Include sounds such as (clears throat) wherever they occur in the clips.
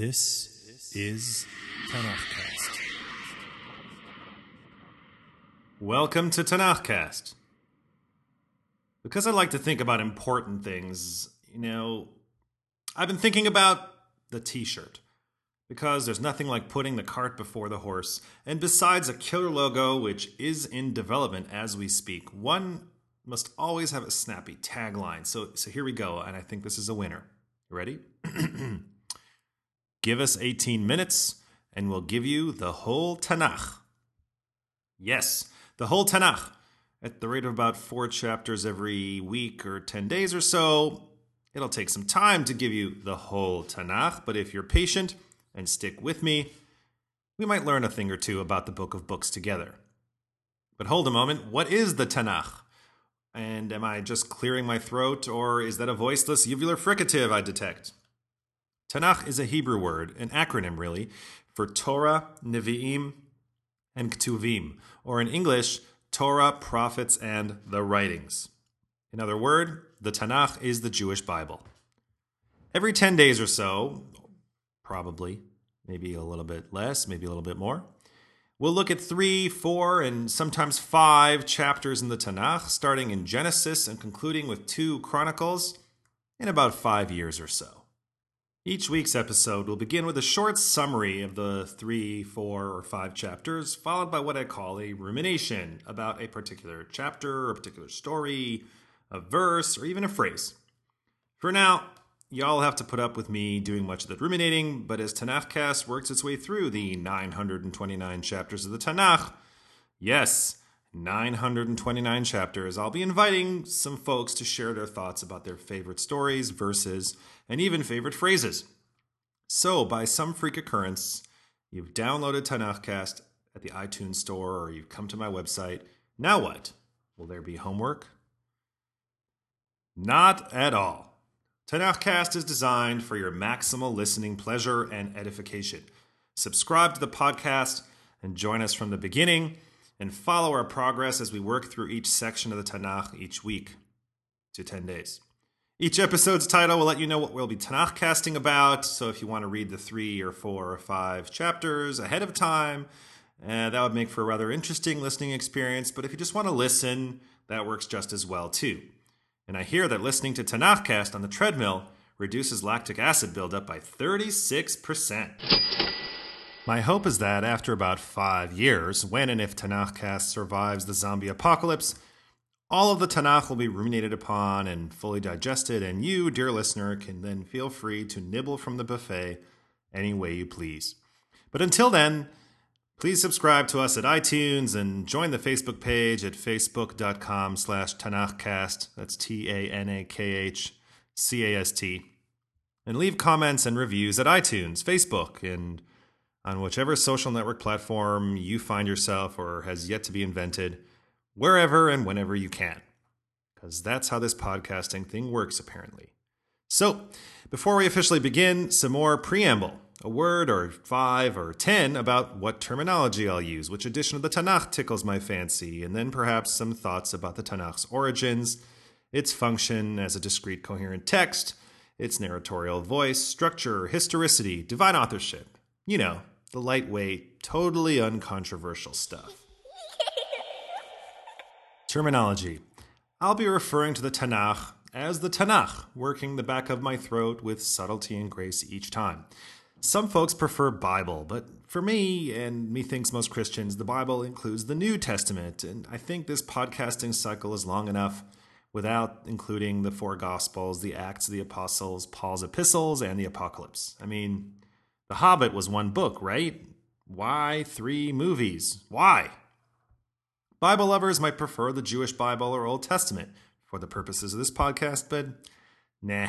This is Tanakhcast. Welcome to Tanakhcast. Because I like to think about important things, you know, I've been thinking about the t shirt. Because there's nothing like putting the cart before the horse. And besides a killer logo, which is in development as we speak, one must always have a snappy tagline. So, so here we go, and I think this is a winner. Ready? (clears throat) Give us 18 minutes, and we'll give you the whole Tanakh. Yes, the whole Tanakh. At the rate of about four chapters every week or 10 days or so, it'll take some time to give you the whole Tanakh, but if you're patient and stick with me, we might learn a thing or two about the book of books together. But hold a moment, what is the Tanakh? And am I just clearing my throat, or is that a voiceless uvular fricative I detect? Tanakh is a Hebrew word, an acronym really, for Torah, Nevi'im, and Ktuvim, or in English, Torah, Prophets, and the Writings. In other words, the Tanakh is the Jewish Bible. Every 10 days or so, probably, maybe a little bit less, maybe a little bit more, we'll look at three, four, and sometimes five chapters in the Tanakh, starting in Genesis and concluding with two Chronicles in about five years or so. Each week's episode will begin with a short summary of the three, four, or five chapters, followed by what I call a rumination about a particular chapter, a particular story, a verse, or even a phrase. For now, y'all have to put up with me doing much of the ruminating, but as Tanakhcast works its way through the 929 chapters of the Tanakh, yes, 929 chapters, I'll be inviting some folks to share their thoughts about their favorite stories, verses, and even favorite phrases. So, by some freak occurrence, you've downloaded Tanakhcast at the iTunes store or you've come to my website. Now what? Will there be homework? Not at all. Tanakhcast is designed for your maximal listening pleasure and edification. Subscribe to the podcast and join us from the beginning and follow our progress as we work through each section of the Tanakh each week to 10 days. Each episode's title will let you know what we'll be Tanakh casting about. So if you want to read the three or four or five chapters ahead of time, uh, that would make for a rather interesting listening experience. But if you just want to listen, that works just as well too. And I hear that listening to Tanakh cast on the treadmill reduces lactic acid buildup by 36%. My hope is that after about five years, when and if Tanakhcast survives the zombie apocalypse, all of the Tanakh will be ruminated upon and fully digested, and you, dear listener, can then feel free to nibble from the buffet any way you please. But until then, please subscribe to us at iTunes and join the Facebook page at facebook.com slash Tanakhcast. That's T-A-N-A-K-H-C-A-S-T. And leave comments and reviews at iTunes, Facebook, and on whichever social network platform you find yourself or has yet to be invented, wherever and whenever you can. Because that's how this podcasting thing works, apparently. So, before we officially begin, some more preamble a word or five or ten about what terminology I'll use, which edition of the Tanakh tickles my fancy, and then perhaps some thoughts about the Tanakh's origins, its function as a discrete coherent text, its narratorial voice, structure, historicity, divine authorship. You know, the lightweight, totally uncontroversial stuff. (laughs) Terminology. I'll be referring to the Tanakh as the Tanakh, working the back of my throat with subtlety and grace each time. Some folks prefer Bible, but for me, and methinks most Christians, the Bible includes the New Testament, and I think this podcasting cycle is long enough without including the four Gospels, the Acts of the Apostles, Paul's epistles, and the Apocalypse. I mean, The Hobbit was one book, right? Why three movies? Why? Bible lovers might prefer the Jewish Bible or Old Testament for the purposes of this podcast, but nah.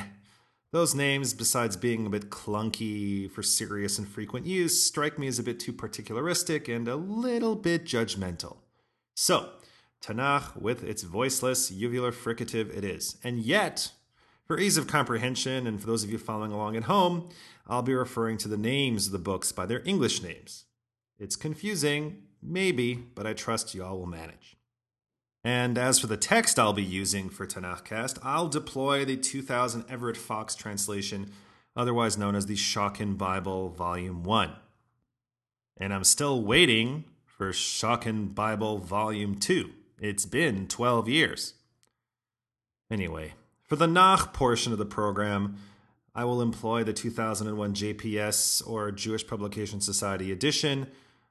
Those names, besides being a bit clunky for serious and frequent use, strike me as a bit too particularistic and a little bit judgmental. So, Tanakh with its voiceless uvular fricative it is. And yet, for ease of comprehension and for those of you following along at home, I'll be referring to the names of the books by their English names. It's confusing, maybe, but I trust y'all will manage. And as for the text I'll be using for Tanakhcast, I'll deploy the 2000 Everett Fox translation otherwise known as the Schocken Bible Volume 1. And I'm still waiting for Schocken Bible Volume 2. It's been 12 years. Anyway, for the Nach portion of the program, I will employ the 2001 JPS or Jewish Publication Society edition,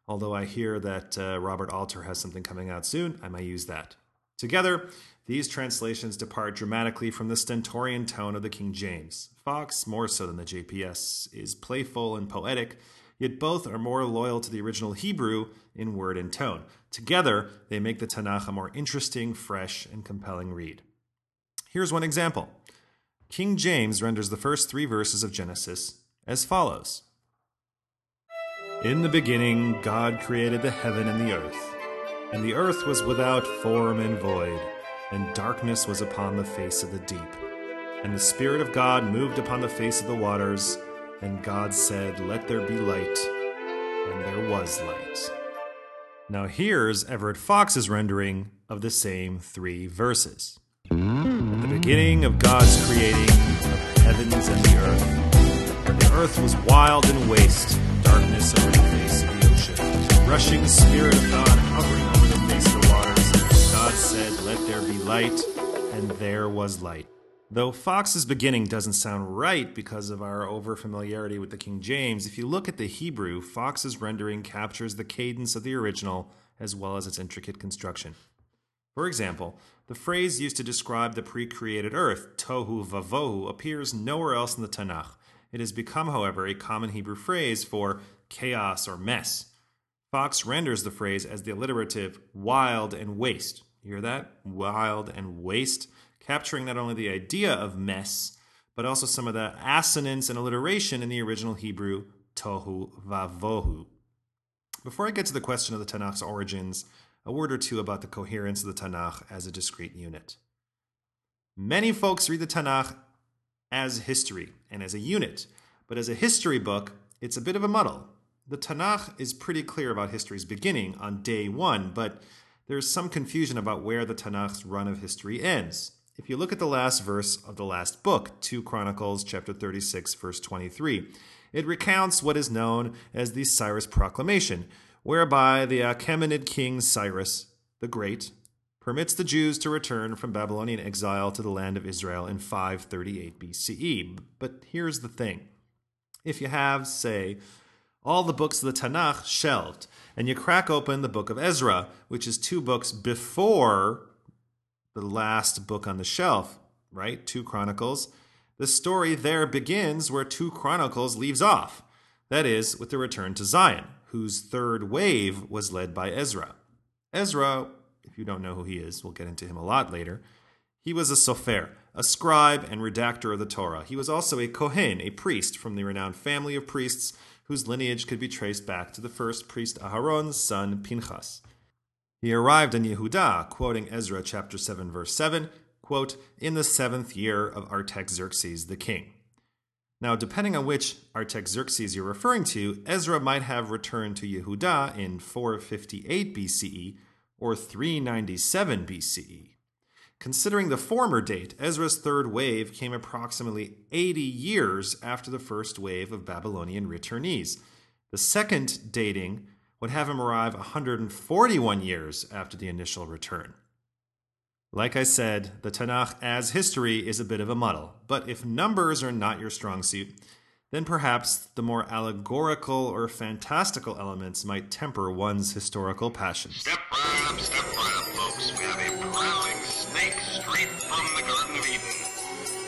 although I hear that uh, Robert Alter has something coming out soon, I may use that. Together, these translations depart dramatically from the stentorian tone of the King James. Fox, more so than the JPS, is playful and poetic, yet both are more loyal to the original Hebrew in word and tone. Together, they make the Tanakh a more interesting, fresh, and compelling read. Here's one example King James renders the first three verses of Genesis as follows In the beginning, God created the heaven and the earth. And the earth was without form and void, and darkness was upon the face of the deep. And the Spirit of God moved upon the face of the waters, and God said, Let there be light. And there was light. Now here's Everett Fox's rendering of the same three verses. At the beginning of God's creating of the heavens and the earth, the earth was wild and waste, darkness over the face of the ocean. Rushing Spirit of God hovering over the face of the waters. God said, Let there be light, and there was light. Though Fox's beginning doesn't sound right because of our overfamiliarity with the King James, if you look at the Hebrew, Fox's rendering captures the cadence of the original as well as its intricate construction. For example, the phrase used to describe the pre created earth, tohu vavohu, appears nowhere else in the Tanakh. It has become, however, a common Hebrew phrase for chaos or mess. Fox renders the phrase as the alliterative wild and waste. You hear that? Wild and waste, capturing not only the idea of mess, but also some of the assonance and alliteration in the original Hebrew tohu vavohu. Before I get to the question of the Tanakh's origins, a word or two about the coherence of the Tanakh as a discrete unit. Many folks read the Tanakh as history and as a unit, but as a history book, it's a bit of a muddle. The Tanakh is pretty clear about history's beginning on day one, but there's some confusion about where the Tanakh's run of history ends. If you look at the last verse of the last book, 2 Chronicles chapter 36 verse 23, it recounts what is known as the Cyrus proclamation, whereby the Achaemenid king Cyrus the Great permits the Jews to return from Babylonian exile to the land of Israel in 538 BCE. But here's the thing if you have, say, all the books of the Tanakh shelved, and you crack open the book of Ezra, which is two books before the last book on the shelf, right? Two Chronicles. The story there begins where Two Chronicles leaves off. That is, with the return to Zion whose third wave was led by Ezra. Ezra, if you don't know who he is, we'll get into him a lot later. He was a sofer, a scribe and redactor of the Torah. He was also a kohen, a priest from the renowned family of priests whose lineage could be traced back to the first priest Aharon's son Pinchas. He arrived in Yehuda, quoting Ezra chapter 7 verse 7, quote, in the seventh year of Artaxerxes the king. Now, depending on which Artaxerxes you're referring to, Ezra might have returned to Yehuda in 458 BCE or 397 BCE. Considering the former date, Ezra's third wave came approximately 80 years after the first wave of Babylonian returnees. The second dating would have him arrive 141 years after the initial return. Like I said, the Tanakh as history is a bit of a muddle, but if numbers are not your strong suit, then perhaps the more allegorical or fantastical elements might temper one's historical passions. Step right up, step right up, folks. We have a prowling snake straight from the Garden of Eden.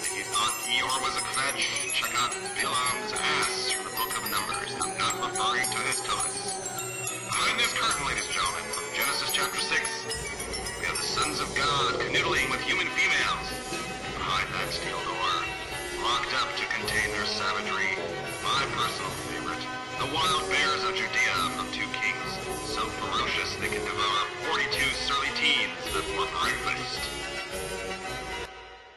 If you thought Eeyore was a kvetch, check out Bilam's ass from the Book of Numbers. I'm not referring to his toes. Behind this curtain, ladies and gentlemen, from Genesis chapter 6, we have the sons of God canoodling with human females. Behind that steel door, locked up to contain their savagery, my personal favorite, the wild bears of Judea from two kings, so ferocious they can devour 42 surly teens before breakfast.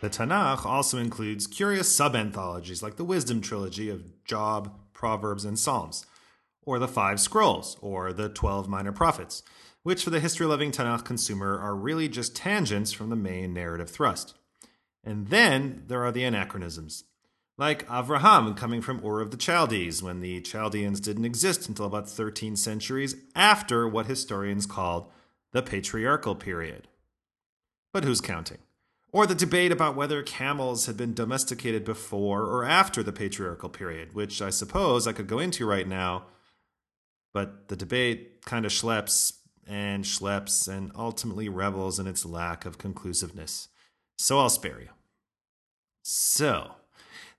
The Tanakh also includes curious sub anthologies like the Wisdom Trilogy of Job, Proverbs, and Psalms, or the Five Scrolls, or the Twelve Minor Prophets which for the history loving Tanakh consumer are really just tangents from the main narrative thrust. And then there are the anachronisms. Like Avraham coming from Ur of the Chaldees, when the Chaldeans didn't exist until about 13 centuries after what historians called the patriarchal period. But who's counting? Or the debate about whether camels had been domesticated before or after the patriarchal period, which I suppose I could go into right now, but the debate kind of schleps and schleps and ultimately revels in its lack of conclusiveness. So I'll spare you. So,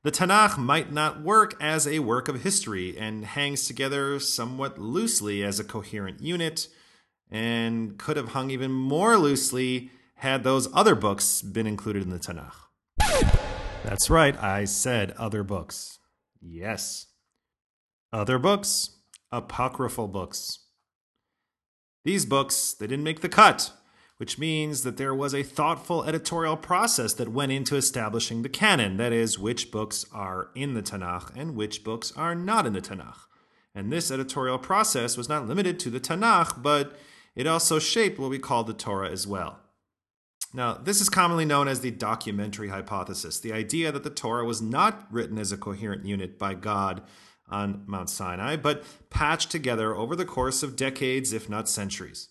the Tanakh might not work as a work of history and hangs together somewhat loosely as a coherent unit, and could have hung even more loosely had those other books been included in the Tanakh. That's right, I said other books. Yes. Other books, apocryphal books. These books, they didn't make the cut, which means that there was a thoughtful editorial process that went into establishing the canon, that is, which books are in the Tanakh and which books are not in the Tanakh. And this editorial process was not limited to the Tanakh, but it also shaped what we call the Torah as well. Now, this is commonly known as the documentary hypothesis the idea that the Torah was not written as a coherent unit by God on Mount Sinai, but patched together over the course of decades, if not centuries.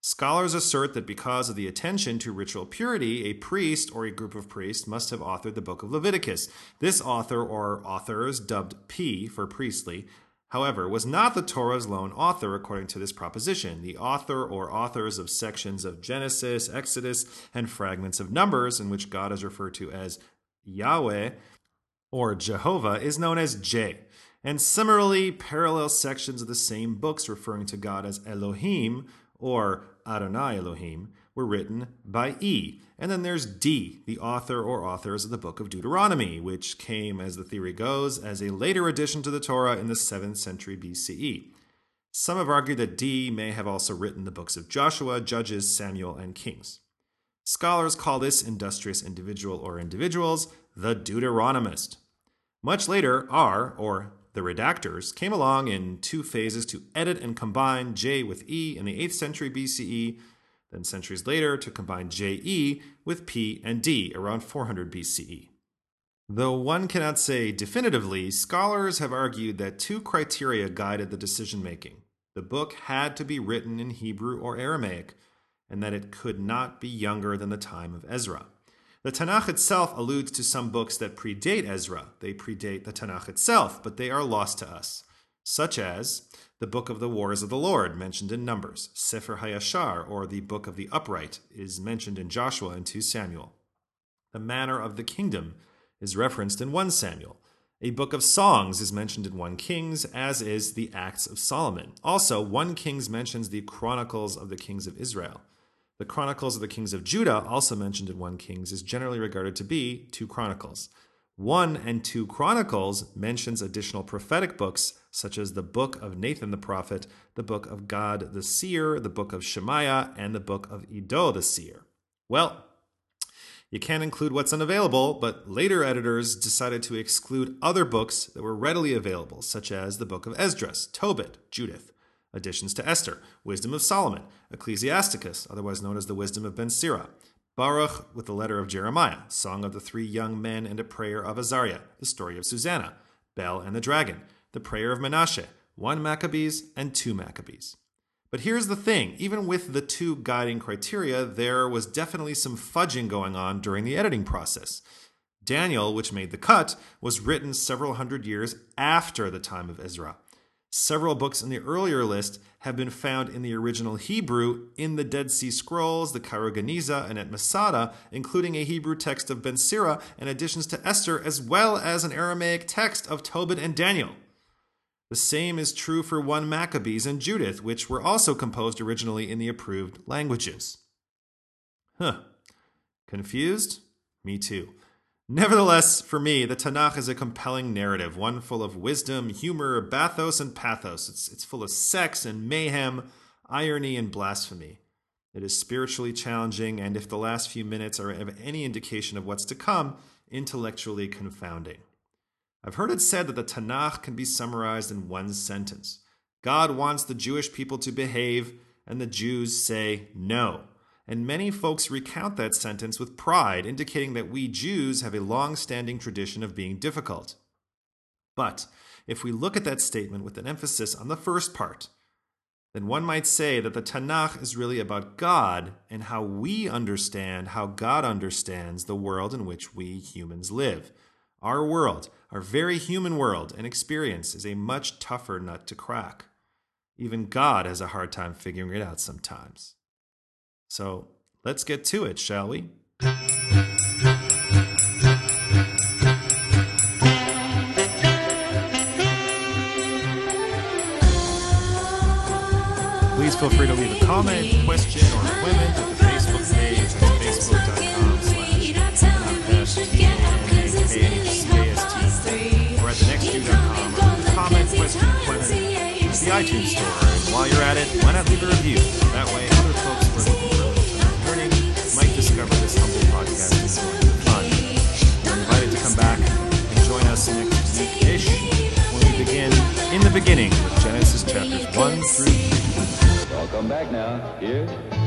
Scholars assert that because of the attention to ritual purity, a priest or a group of priests must have authored the book of Leviticus. This author or authors, dubbed P for priestly, however, was not the Torah's lone author according to this proposition. The author or authors of sections of Genesis, Exodus, and fragments of Numbers, in which God is referred to as Yahweh or Jehovah, is known as J. And similarly, parallel sections of the same books referring to God as Elohim or Adonai Elohim were written by E. And then there's D, the author or authors of the book of Deuteronomy, which came, as the theory goes, as a later addition to the Torah in the 7th century BCE. Some have argued that D may have also written the books of Joshua, Judges, Samuel, and Kings. Scholars call this industrious individual or individuals the Deuteronomist. Much later, R, or the redactors, came along in two phases to edit and combine J with E in the 8th century BCE, then centuries later to combine JE with P and D around 400 BCE. Though one cannot say definitively, scholars have argued that two criteria guided the decision making. The book had to be written in Hebrew or Aramaic, and that it could not be younger than the time of Ezra. The Tanakh itself alludes to some books that predate Ezra. They predate the Tanakh itself, but they are lost to us, such as the Book of the Wars of the Lord, mentioned in Numbers. Sefer Hayashar, or the Book of the Upright, is mentioned in Joshua and 2 Samuel. The Manner of the Kingdom is referenced in 1 Samuel. A book of songs is mentioned in 1 Kings, as is the Acts of Solomon. Also, 1 Kings mentions the Chronicles of the Kings of Israel. The Chronicles of the Kings of Judah, also mentioned in 1 Kings, is generally regarded to be 2 Chronicles. 1 and 2 Chronicles mentions additional prophetic books such as the book of Nathan the prophet, the book of Gad the seer, the book of Shemaiah, and the book of Iddo the seer. Well, you can't include what's unavailable, but later editors decided to exclude other books that were readily available, such as the book of Esdras, Tobit, Judith, additions to Esther, Wisdom of Solomon, Ecclesiasticus, otherwise known as the Wisdom of Ben Sira, Baruch with the letter of Jeremiah, Song of the Three Young Men and a Prayer of Azariah, the story of Susanna, Bel and the Dragon, the Prayer of Menashe, 1 Maccabees and 2 Maccabees. But here's the thing even with the two guiding criteria, there was definitely some fudging going on during the editing process. Daniel, which made the cut, was written several hundred years after the time of Ezra. Several books in the earlier list have been found in the original Hebrew in the Dead Sea Scrolls, the Cairo Geniza, and at Masada, including a Hebrew text of Ben Sira and additions to Esther, as well as an Aramaic text of Tobit and Daniel. The same is true for 1 Maccabees and Judith, which were also composed originally in the approved languages. Huh. Confused? Me too. Nevertheless, for me, the Tanakh is a compelling narrative, one full of wisdom, humor, bathos, and pathos. It's, it's full of sex and mayhem, irony, and blasphemy. It is spiritually challenging, and if the last few minutes are of any indication of what's to come, intellectually confounding. I've heard it said that the Tanakh can be summarized in one sentence God wants the Jewish people to behave, and the Jews say no. And many folks recount that sentence with pride, indicating that we Jews have a long standing tradition of being difficult. But if we look at that statement with an emphasis on the first part, then one might say that the Tanakh is really about God and how we understand how God understands the world in which we humans live. Our world, our very human world and experience, is a much tougher nut to crack. Even God has a hard time figuring it out sometimes. So let's get to it, shall we? Please feel free to leave a comment, question, or amendment at the Facebook page. That's facebook.com slash or at the nextview.com or comment, question, amendment at the iTunes store. And while you're at it, why not leave a review? That way other folks beginning with Genesis chapters 1 through 3. Y'all back now. Here.